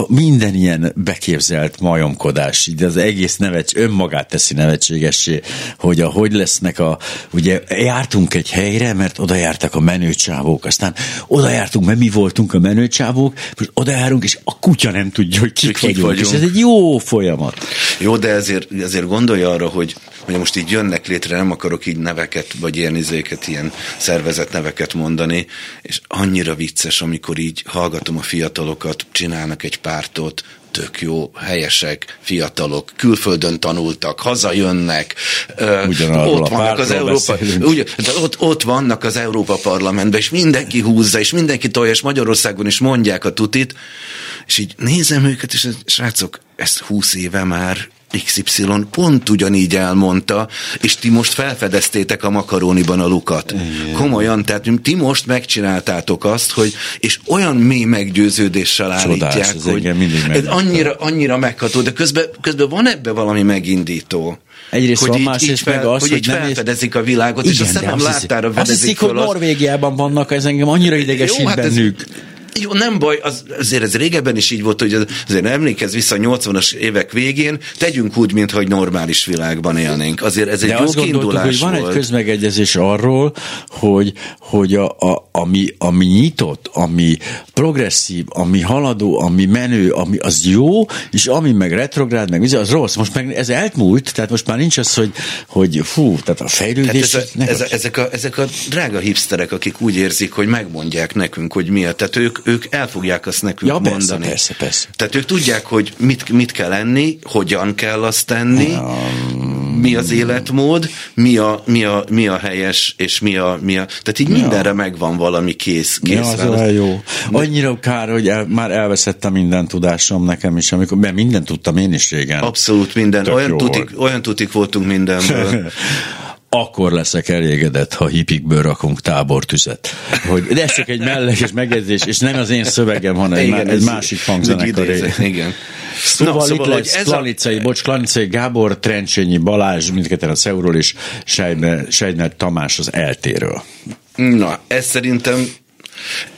S1: minden ilyen beképzelt majomkodás, de az egész nevet, önmagát teszi nevetségessé, hogy a, hogy lesznek a, ugye jártunk egy helyre, mert oda jártak a menőcsávók, aztán oda jártunk, mert mi voltunk a menőcsávók, most oda járunk, és a kutya nem tudja, hogy kik, kik vagyunk. vagyunk. És ez egy jó folyamat.
S2: Jó, de ezért, ezért gondolj arra, hogy, hogy most így jönnek létre, nem akarok így neveket, vagy ilyen izéket, ilyen szervezet neveket mondani, és annyira vicces, amikor így hallgatom a fiatalokat, csinálnak egy pártot, tök jó, helyesek, fiatalok, külföldön tanultak, hazajönnek, ott vannak az Európa, ugye, de ott, ott vannak az Európa Parlamentben, és mindenki húzza, és mindenki tolja, és Magyarországon is mondják a tutit, és így nézem őket, és srácok, ezt húsz éve már XY pont ugyanígy elmondta, és ti most felfedeztétek a makaróniban a lukat. Igen. Komolyan, tehát ti most megcsináltátok azt, hogy, és olyan mély meggyőződéssel Csodás, állítják, hogy ez annyira, annyira megható, de közben, közben van ebbe valami megindító.
S1: Egyrészt hogy van, így, másrészt
S2: így fel,
S1: meg az,
S2: hogy, hogy így felfedezik a világot, igen, és a szemem láttára
S1: fedezik Azt hiszik, hogy Norvégiában vannak, ez engem annyira idegesít Jó, hát bennük. Ez,
S2: jó, nem baj, az, azért ez régebben is így volt, hogy azért emlékezz vissza a 80-as évek végén, tegyünk úgy, mintha egy normális világban élnénk. Azért ez egy De jó azt kiindulás
S1: hogy van volt. egy közmegegyezés arról, hogy, hogy a, a, ami, ami nyitott, ami progresszív, ami haladó, ami menő, ami az jó, és ami meg retrográd, meg az rossz. Most meg ez elmúlt, tehát most már nincs az, hogy, hogy fú, tehát a fejlődés... Tehát
S2: ez a, ez a, ezek, a, ezek a drága hipsterek, akik úgy érzik, hogy megmondják nekünk, hogy miért. Tehát ők, ők el fogják azt nekünk ja,
S1: persze,
S2: mondani.
S1: Persze, persze.
S2: Tehát ők tudják, hogy mit, mit kell enni, hogyan kell azt tenni, ja. mi az életmód, mi a, mi a, mi a helyes, és mi a, mi a... Tehát így ja. mindenre megvan valami kész. kész
S1: ja, az olyan jó. Annyira kár, hogy el, már elveszettem minden tudásom nekem is, amikor, mert mindent tudtam én is régen.
S2: Abszolút minden. olyan tutik, olyan tutik voltunk mindenből. [LAUGHS]
S1: akkor leszek elégedett, ha hipikből rakunk tábortüzet. Hogy, de ez csak egy mellékes megjegyzés, és nem az én szövegem, hanem igen, egy másik hangzenekaré.
S2: Igen.
S1: Szóval, Na, szóval itt lesz Klanicai, a... bocs, Klanicai Gábor, Trencsényi Balázs, mindketten a Szeuról, és Seidner Tamás az eltéről.
S2: Na, ez szerintem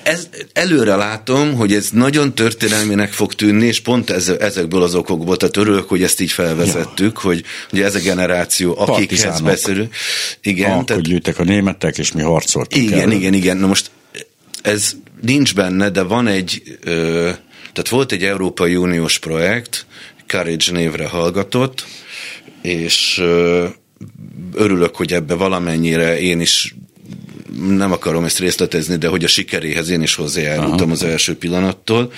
S2: ez, előre látom, hogy ez nagyon történelmének fog tűnni, és pont ez, ezekből az okokból, tehát örülök, hogy ezt így felvezettük, ja. hogy ugye ez a generáció, akikhez beszélünk.
S1: Igen. Akkor tehát, gyűjtek a németek, és mi harcoltunk
S2: Igen, el. igen, igen. Na most ez nincs benne, de van egy, ö, tehát volt egy Európai Uniós projekt, Courage névre hallgatott, és ö, örülök, hogy ebbe valamennyire én is nem akarom ezt részletezni, de hogy a sikeréhez én is hozzájárultam az első pillanattól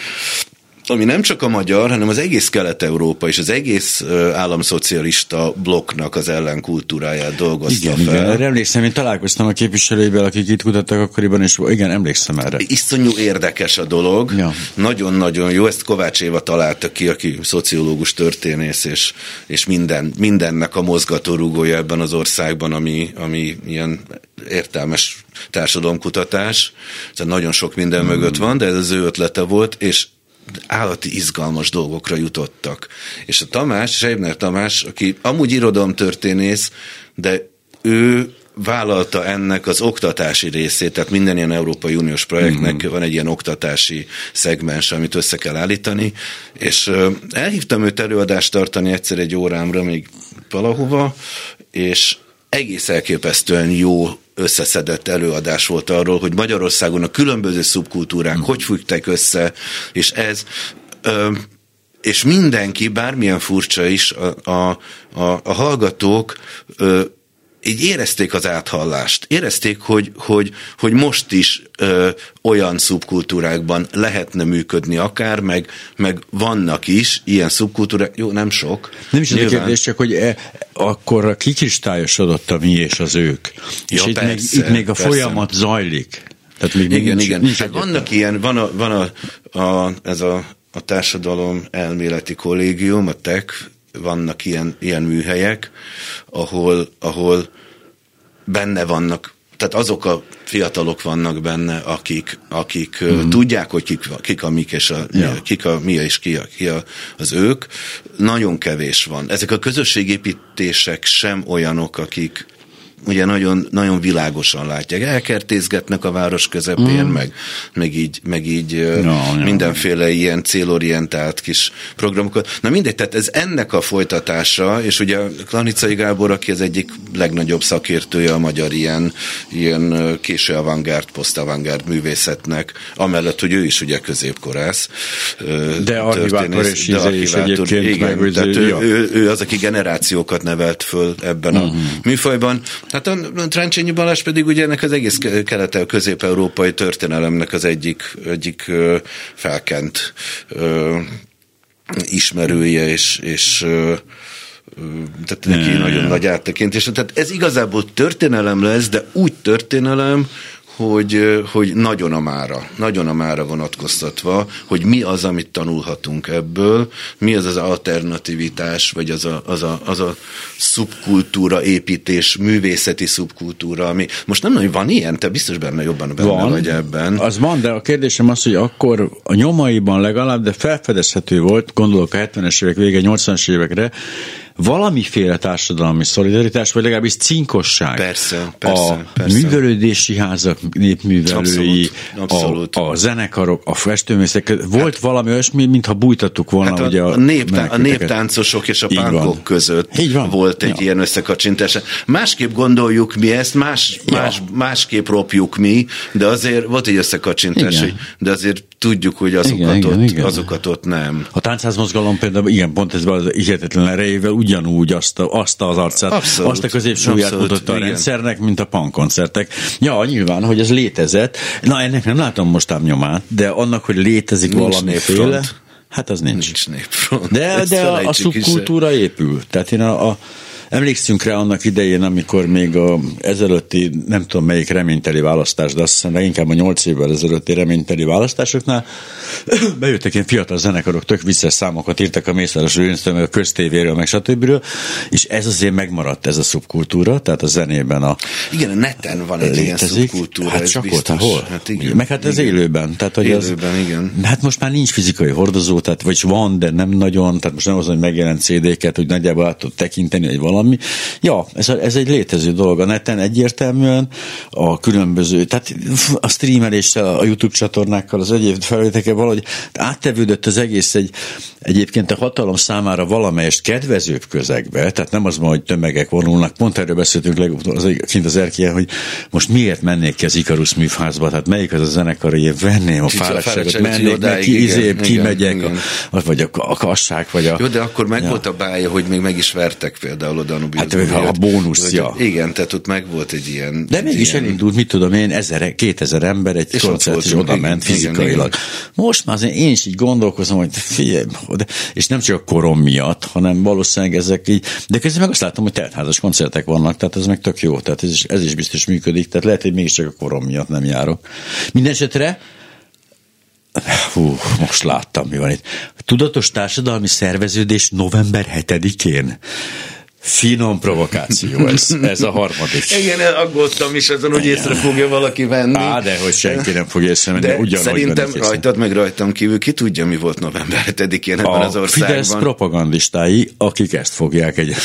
S2: ami nem csak a magyar, hanem az egész Kelet-Európa és az egész államszocialista blokknak az ellenkultúráját dolgozta
S1: igen,
S2: fel.
S1: Igen, erre emlékszem, én találkoztam a képviselőivel, akik itt kutattak akkoriban, és igen, emlékszem erre.
S2: Iszonyú érdekes a dolog, ja. nagyon-nagyon jó, ezt Kovács Éva találta ki, aki szociológus történész, és, és minden, mindennek a mozgatórugója ebben az országban, ami, ami ilyen értelmes társadalomkutatás, tehát nagyon sok minden hmm. mögött van, de ez az ő ötlete volt, és állati izgalmas dolgokra jutottak. És a Tamás, Seibner Tamás, aki amúgy irodalomtörténész, de ő vállalta ennek az oktatási részét, tehát minden ilyen Európai Uniós projektnek mm-hmm. van egy ilyen oktatási szegmens, amit össze kell állítani, és elhívtam őt előadást tartani egyszer egy órámra még valahova, és egész elképesztően jó összeszedett előadás volt arról, hogy Magyarországon a különböző szubkultúrák hmm. hogy fügtek össze, és ez ö, és mindenki, bármilyen furcsa is, a, a, a, a hallgatók ö, így érezték az áthallást. Érezték, hogy, hogy, hogy most is ö, olyan szubkultúrákban lehetne működni akár, meg, meg vannak is ilyen szubkultúrák, jó, nem sok.
S1: Nem is az a kérdés, csak hogy e, akkor kikristályosodott a mi és az ők. Ja, és itt, persze, még, itt még a persze. folyamat zajlik.
S2: Tehát még igen, nincs, igen. Nincs hát vannak ilyen, van, a, van a, a, ez a, a társadalom elméleti kollégium, a TEK, vannak ilyen, ilyen műhelyek, ahol, ahol benne vannak, tehát azok a fiatalok vannak benne, akik, akik mm. tudják, hogy kik, kik a mik, és a, ja. kik a mi és ki, a, ki a, az ők. Nagyon kevés van. Ezek a közösségépítések sem olyanok, akik, ugye nagyon, nagyon világosan látják. Elkertézgetnek a város közepén, mm. meg, meg így, meg így no, mindenféle no. ilyen célorientált kis programokat. Na mindegy, tehát ez ennek a folytatása, és ugye Klanicai Gábor, aki az egyik legnagyobb szakértője a magyar ilyen, ilyen késő avantgárd, posztavantgárd művészetnek, amellett, hogy ő is ugye középkorász.
S1: De archivátor és, de archivátor, egyébként
S2: igen, meg, tehát ő, ő, ő, az, aki generációkat nevelt föl ebben uh-huh. a mhm. műfajban. Hát a Tráncsényi Balázs pedig ugye ennek az egész kelet közép-európai történelemnek az egyik, egyik felkent ismerője, és, és tehát neki ne. nagyon nagy áttekintés. Tehát ez igazából történelem lesz, de úgy történelem, hogy, hogy nagyon a mára, nagyon a mára vonatkoztatva, hogy mi az, amit tanulhatunk ebből, mi az az alternativitás, vagy az a, az a, az a szubkultúra építés, művészeti szubkultúra, ami most nem nagyon van ilyen, te biztos benne jobban benne van, vagy ebben.
S1: Az van, de a kérdésem az, hogy akkor a nyomaiban legalább, de felfedezhető volt, gondolok a 70-es évek vége, 80-as évekre, valamiféle társadalmi szolidaritás, vagy legalábbis cinkosság.
S2: Persze, persze.
S1: A
S2: persze.
S1: művelődési házak népművelői,
S2: abszolút, abszolút.
S1: A, a zenekarok, a festőmészek, volt hát, valami olyasmi, mintha bújtattuk volna
S2: hát a,
S1: ugye a,
S2: a, néptá- a néptáncosok és a pánkok között
S1: Így van.
S2: volt egy ja. ilyen összekacsintás. Másképp gondoljuk mi ezt, más, ja. más, másképp ropjuk mi, de azért volt egy összekacsintás, hogy, de azért tudjuk, hogy azokat, igen, ott, igen, igen. azokat ott nem.
S1: A táncházmozgalom például igen, pont ez az hihetetlen erejével ugyanúgy azt, a, azt az arcát, abszolút, azt a középsúlyát mutatta a rendszernek, mint a pankoncertek. Ja, nyilván, hogy ez létezett. Na, ennek nem látom most ám nyomát, de annak, hogy létezik Nincs valamiféle... Hát az nincs.
S2: Nincs népfront.
S1: De, de a, a szubkultúra épül. Tehát én a, a Emlékszünk rá annak idején, amikor még a ezelőtti, nem tudom melyik reményteli választás, de azt hiszem leginkább a nyolc évvel ezelőtti reményteli választásoknál [COUGHS] bejöttek ilyen fiatal zenekarok, tök vicces számokat írtak a Mészáros Lőnsztől, a köztévéről, meg stb. És ez azért megmaradt ez a szubkultúra, tehát a zenében a
S2: Igen, a neten van egy ilyen szubkultúra,
S1: hát csak ott, hol?
S2: Hát igen,
S1: meg hát ez
S2: igen.
S1: élőben. Tehát, hogy
S2: élőben,
S1: az,
S2: igen.
S1: Hát most már nincs fizikai hordozó, tehát vagy van, de nem nagyon, tehát most nem az, hogy megjelent CD-ket, hogy nagyjából át tud tekinteni, hogy valami valami. Ja, ez, ez egy létező dolog. A neten egyértelműen a különböző, tehát a streameléssel, a YouTube csatornákkal, az egyéb felvételekkel valahogy áttevődött az egész egy, egyébként a hatalom számára valamelyest kedvezőbb közegbe, tehát nem az ma, hogy tömegek vonulnak, pont erről beszéltünk legutóbb az, kint az erkélyen, hogy most miért mennék ki az Ikarus műfázba, tehát melyik az a zenekar, hogy én venném a fáradtságot, mennék neki, izé, kimegyek, a, vagy a, a kassák, vagy a...
S2: Jó, de akkor meg ja. volt a bája, hogy még meg is vertek például oda
S1: Hát a bónuszja.
S2: Igen, tehát ott meg volt egy ilyen...
S1: De mégis ilyen... elindult, mit tudom én, ezer, kétezer ember egy és koncert, és oda ment fizikailag. Igen, igen. Most már azért én is így gondolkozom, hogy figyelj, és nem csak a korom miatt, hanem valószínűleg ezek így, de közben meg azt látom, hogy teltházas koncertek vannak, tehát ez meg tök jó, tehát ez is, ez is biztos működik, tehát lehet, hogy mégiscsak a korom miatt nem járok. Mindenesetre Hú, most láttam, mi van itt. Tudatos társadalmi szerveződés november 7-én. Finom provokáció ez, ez a harmadik.
S2: Igen, aggódtam is azon, hogy észre fogja valaki venni.
S1: Á, de hogy senki nem fog észrevenni, de ugyanúgy
S2: Szerintem rajtad meg rajtam kívül ki tudja, mi volt november 7-én ebben az országban.
S1: Fidesz propagandistái, akik ezt fogják egy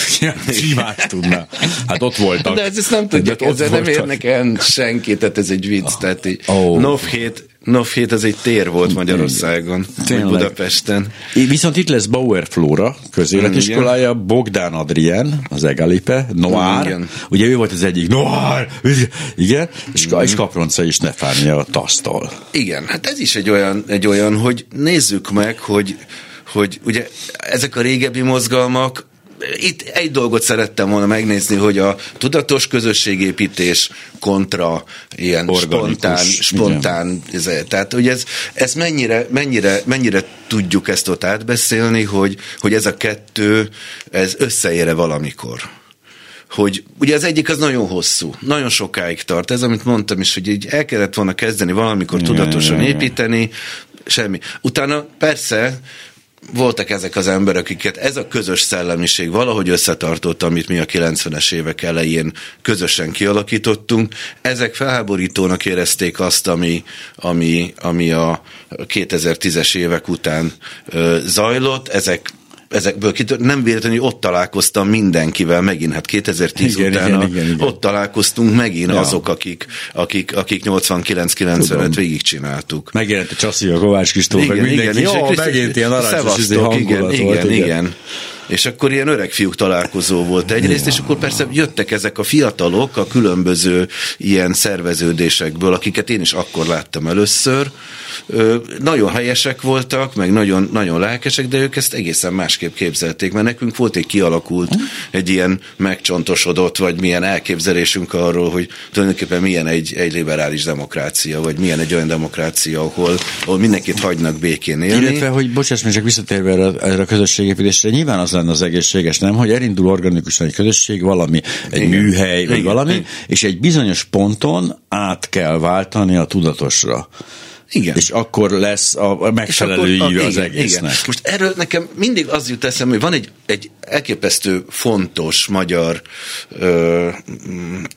S1: ki más tudná. Hát ott voltak.
S2: De ezt nem tudjuk, ezzel nem érnek el senkit, tehát ez egy vicc. Tehát így, oh. NOV 7 NOV7 ez egy tér volt Magyarországon, vagy Budapesten.
S1: Viszont itt lesz Bauer Flóra közéletiskolája, Bogdán Adrien, az Egalipe, Noir, igen. ugye ő volt az egyik, Noir, igen, és, igen. és Kapronca is Nefánia Tasztol.
S2: Igen, hát ez is egy olyan, egy olyan hogy nézzük meg, hogy hogy ugye ezek a régebbi mozgalmak itt egy dolgot szerettem volna megnézni, hogy a tudatos közösségépítés kontra ilyen Organikus, spontán, spontán ez, tehát hogy ez, ez mennyire, mennyire, mennyire tudjuk ezt ott átbeszélni, hogy, hogy ez a kettő, ez összeére valamikor hogy ugye az egyik az nagyon hosszú, nagyon sokáig tart. Ez, amit mondtam is, hogy így el kellett volna kezdeni valamikor tudatosan építeni, semmi. Utána persze voltak ezek az emberek, akiket ez a közös szellemiség valahogy összetartott, amit mi a 90-es évek elején közösen kialakítottunk. Ezek felháborítónak érezték azt, ami, ami, ami a 2010-es évek után ö, zajlott. Ezek ezekből kitör, nem véletlenül ott találkoztam mindenkivel megint, hát 2010 igen, után igen, igen, igen. ott találkoztunk megint ja. azok, akik, akik, akik 89-95 végigcsináltuk.
S1: Megjelent a Csaszi, a Kovács Kistóf, meg mindenki. Igen, Jó, megint ilyen izé hangulat
S2: igen, volt. Igen, igen. És akkor ilyen öreg fiúk találkozó volt egyrészt, és akkor persze jöttek ezek a fiatalok a különböző ilyen szerveződésekből, akiket én is akkor láttam először, nagyon helyesek voltak, meg nagyon, nagyon lelkesek, de ők ezt egészen másképp képzelték, mert nekünk volt egy kialakult, egy ilyen megcsontosodott, vagy milyen elképzelésünk arról, hogy tulajdonképpen milyen egy, egy liberális demokrácia, vagy milyen egy olyan demokrácia, ahol, ahol mindenkit hagynak békén élni.
S1: Illetve, hogy bocsáss, csak visszatérve erre, erre a közösségépítésre, nyilván az lenne az egészséges, nem, hogy elindul organikusan egy közösség, valami, egy Igen. műhely, vagy Igen. valami, Igen. és egy bizonyos ponton át kell váltani a tudatosra. Igen. És akkor lesz a megfelelő íve az igen, egésznek. Igen.
S2: Most erről nekem mindig az jut eszembe, hogy van egy, egy elképesztő fontos magyar ö,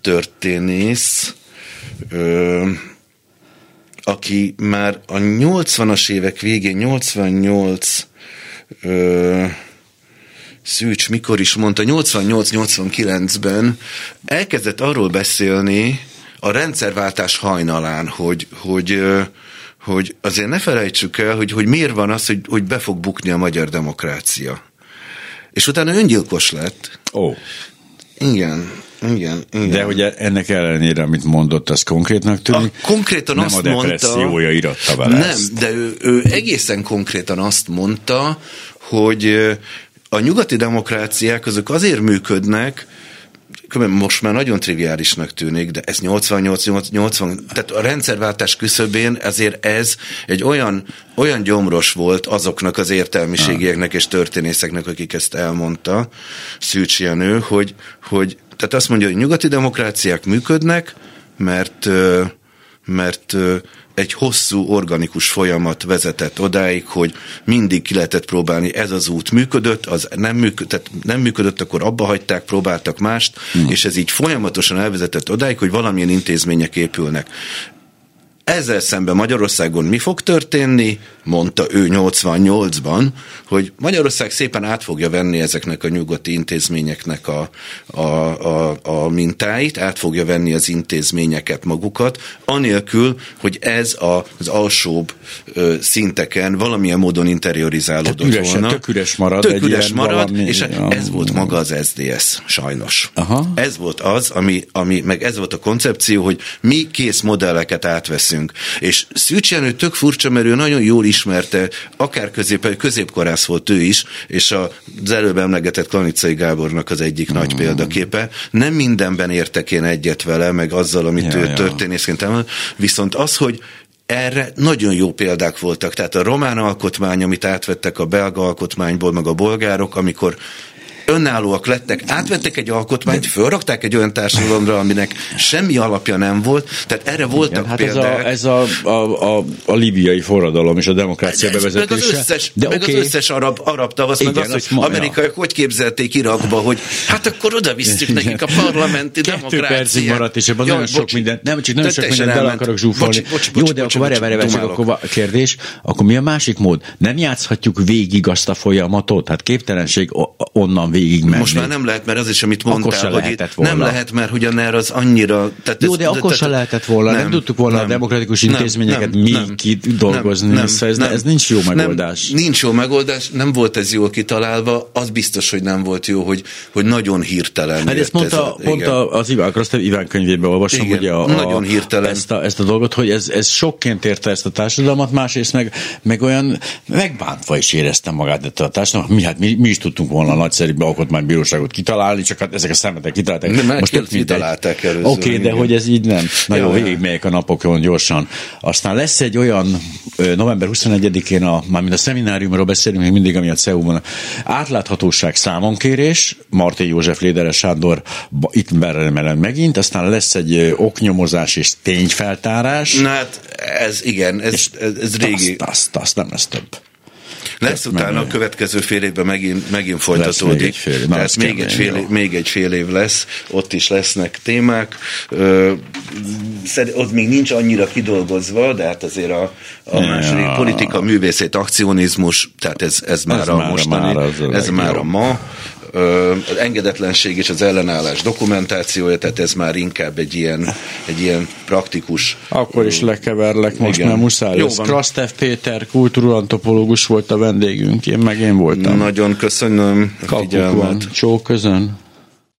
S2: történész, ö, aki már a 80-as évek végén, 88 ö, Szűcs mikor is mondta, 88-89-ben elkezdett arról beszélni a rendszerváltás hajnalán, hogy, hogy, hogy azért ne felejtsük el, hogy, hogy miért van az, hogy, hogy be fog bukni a magyar demokrácia. És utána öngyilkos lett.
S1: Ó. Oh.
S2: Igen. Igen, igen.
S1: De hogy ennek ellenére, amit mondott, az konkrétnak tűnik?
S2: A, konkrétan
S1: nem
S2: azt
S1: a depressziója iratta vele
S2: Nem, ezt. de ő, ő egészen konkrétan azt mondta, hogy a nyugati demokráciák azok azért működnek, most már nagyon triviálisnak tűnik, de ez 88-80, tehát a rendszerváltás küszöbén ezért ez egy olyan, olyan gyomros volt azoknak az értelmiségieknek és történészeknek, akik ezt elmondta, Szűcs Jenő, hogy, hogy tehát azt mondja, hogy nyugati demokráciák működnek, mert, mert egy hosszú organikus folyamat vezetett odáig, hogy mindig ki lehetett próbálni, ez az út működött, az nem működött, nem működött akkor abba hagyták, próbáltak mást, hmm. és ez így folyamatosan elvezetett odáig, hogy valamilyen intézmények épülnek. Ezzel szemben Magyarországon mi fog történni? Mondta ő 88-ban, hogy Magyarország szépen át fogja venni ezeknek a nyugati intézményeknek a, a, a, a mintáit, át fogja venni az intézményeket magukat, anélkül, hogy ez a, az alsóbb ö, szinteken valamilyen módon interiorizálódott
S1: Tehát üres,
S2: volna.
S1: Tök üres marad.
S2: Tök üres marad, valami, és ez volt maga az SDS, sajnos. Aha. Ez volt az, ami, ami, meg ez volt a koncepció, hogy mi kész modelleket átveszünk leszünk. És Szűcs Jenő tök furcsa, mert ő nagyon jól ismerte, akár közép, középkorász volt ő is, és az előbb emlegetett Klanicai Gábornak az egyik mm. nagy példaképe. Nem mindenben értek én egyet vele, meg azzal, amit ja, ő ja. történészként emel, viszont az, hogy erre nagyon jó példák voltak. Tehát a román alkotmány, amit átvettek a belga alkotmányból, meg a bolgárok, amikor önállóak lettek, átvettek egy alkotmányt, fölrakták egy olyan társadalomra, aminek semmi alapja nem volt, tehát erre voltak Igen, hát példák.
S1: Ez, a, ez a, a, a, a libiai forradalom és a demokrácia ez, bevezetése.
S2: Meg az összes, de meg okay. az összes arab, arab tavasz, Igen, meg az, hogy ma, amerikaiak ja. hogy képzelték Irakba, hogy hát akkor oda visszük nekik a parlamenti Kettő demokráciát. percig
S1: maradt, és ebben nagyon sok mindent, nem, csak nagyon sok mindent el akarok zsúfolni. Bocs, bocs, bocs, Jó, de bocs, akkor várj, várj, akkor kérdés, akkor mi a másik mód? Nem játszhatjuk végig azt a folyamatot? Hát képtelenség onnan végig menni.
S2: Most már nem lehet, mert az is, amit mondtál, hogy itt volna. nem lehet, mert ugyan az annyira...
S1: Tehát Jó, de ez, akkor se lehetett volna, nem, nem tudtuk volna nem, a demokratikus intézményeket nem, nem, kidolgozni, nem, nem, ez, nem, ez nincs jó megoldás.
S2: Nem, nincs jó megoldás, nem volt ez jól kitalálva, az biztos, hogy nem volt jó, hogy, hogy nagyon hirtelen.
S1: Hát ezt mondta, ez, mondta az Iván Krasztev Iván könyvében olvasom,
S2: igen,
S1: ugye a,
S2: nagyon hirtelen.
S1: Ezt, a, ezt a dolgot, hogy ez, ez sokként érte ezt a társadalmat, másrészt meg, meg olyan megbántva is éreztem magát ettől a társadalmat. Mi, hát mi, mi is tudtunk volna a nagyszerű alkotmánybíróságot kitalálni, csak hát ezek a szemetek kitalálták.
S2: Nem, Most tök kitalálták
S1: először. Oké, okay, de hogy ez így nem. Na jó, végigmegyek a napokon gyorsan. Aztán lesz egy olyan november 21-én, a, mármint a szemináriumról beszélünk még mindig, ami a CEU-ban átláthatóság számonkérés, Martin József Léderes Sándor itt merem megint, aztán lesz egy oknyomozás és tényfeltárás.
S2: Na hát ez igen, ez, ez, ez régi.
S1: Azt, azt, azt nem lesz több.
S2: Lesz utána a következő fél évben megint, megint folytatódik. Még egy fél, év. Tehát még egy, fél, év, még egy fél év lesz, ott is lesznek témák. Ö, ott még nincs annyira kidolgozva, de hát azért a, a második politika, művészét, akcionizmus, tehát ez, ez már ez a mostani, már az ez már a ma az engedetlenség és az ellenállás dokumentációja, tehát ez már inkább egy ilyen, egy ilyen praktikus...
S1: Akkor is lekeverlek most, igen. mert muszáj Jó Krasztev Péter, kultúrantropológus volt a vendégünk, én meg én voltam.
S2: Nagyon köszönöm a figyelmet.
S1: Csó közön.